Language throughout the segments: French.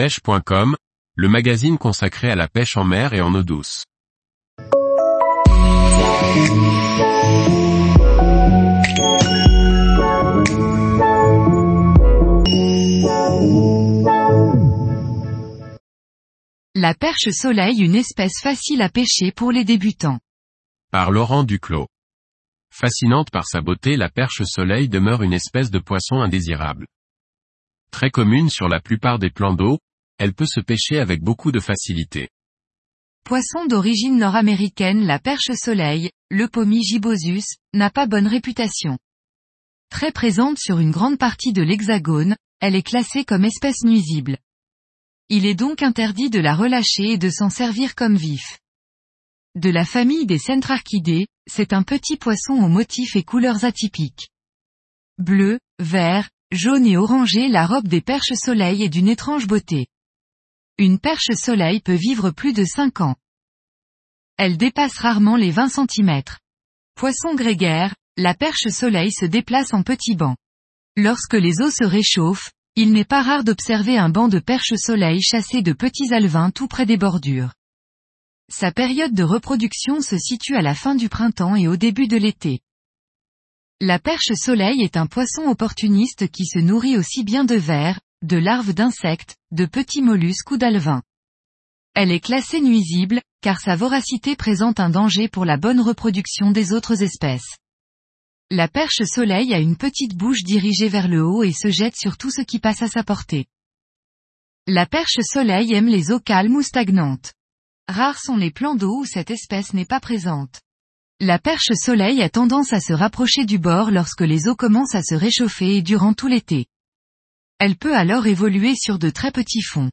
pêche.com, le magazine consacré à la pêche en mer et en eau douce. La perche soleil une espèce facile à pêcher pour les débutants. Par Laurent Duclos. Fascinante par sa beauté, la perche soleil demeure une espèce de poisson indésirable. Très commune sur la plupart des plans d'eau, elle peut se pêcher avec beaucoup de facilité. Poisson d'origine nord-américaine, la perche soleil, le pommy gibosus, n'a pas bonne réputation. Très présente sur une grande partie de l'hexagone, elle est classée comme espèce nuisible. Il est donc interdit de la relâcher et de s'en servir comme vif. De la famille des Centrarchidés, c'est un petit poisson aux motifs et couleurs atypiques. Bleu, vert, jaune et orangé la robe des perches soleil est d'une étrange beauté. Une perche soleil peut vivre plus de 5 ans. Elle dépasse rarement les 20 cm. Poisson grégaire, la perche soleil se déplace en petits bancs. Lorsque les eaux se réchauffent, il n'est pas rare d'observer un banc de perche soleil chassé de petits alevins tout près des bordures. Sa période de reproduction se situe à la fin du printemps et au début de l'été. La perche soleil est un poisson opportuniste qui se nourrit aussi bien de vers, de larves d'insectes, de petits mollusques ou d'alevins. Elle est classée nuisible, car sa voracité présente un danger pour la bonne reproduction des autres espèces. La perche soleil a une petite bouche dirigée vers le haut et se jette sur tout ce qui passe à sa portée. La perche soleil aime les eaux calmes ou stagnantes. Rares sont les plans d'eau où cette espèce n'est pas présente. La perche soleil a tendance à se rapprocher du bord lorsque les eaux commencent à se réchauffer et durant tout l'été. Elle peut alors évoluer sur de très petits fonds.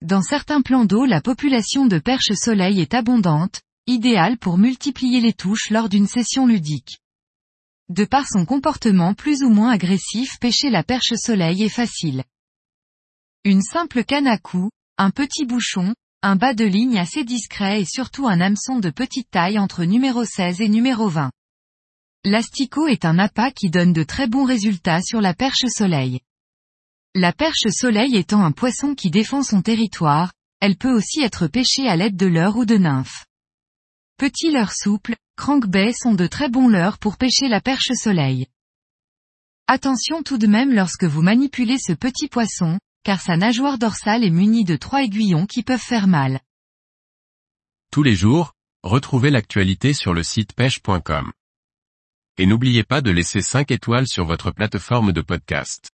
Dans certains plans d'eau la population de perches soleil est abondante, idéale pour multiplier les touches lors d'une session ludique. De par son comportement plus ou moins agressif pêcher la perche soleil est facile. Une simple canne à coups, un petit bouchon, un bas de ligne assez discret et surtout un hameçon de petite taille entre numéro 16 et numéro 20. L'asticot est un appât qui donne de très bons résultats sur la perche soleil. La perche soleil étant un poisson qui défend son territoire, elle peut aussi être pêchée à l'aide de leurres ou de nymphes. Petits leurres souples, crankbait sont de très bons leurres pour pêcher la perche soleil. Attention tout de même lorsque vous manipulez ce petit poisson, car sa nageoire dorsale est munie de trois aiguillons qui peuvent faire mal. Tous les jours, retrouvez l'actualité sur le site pêche.com. Et n'oubliez pas de laisser 5 étoiles sur votre plateforme de podcast.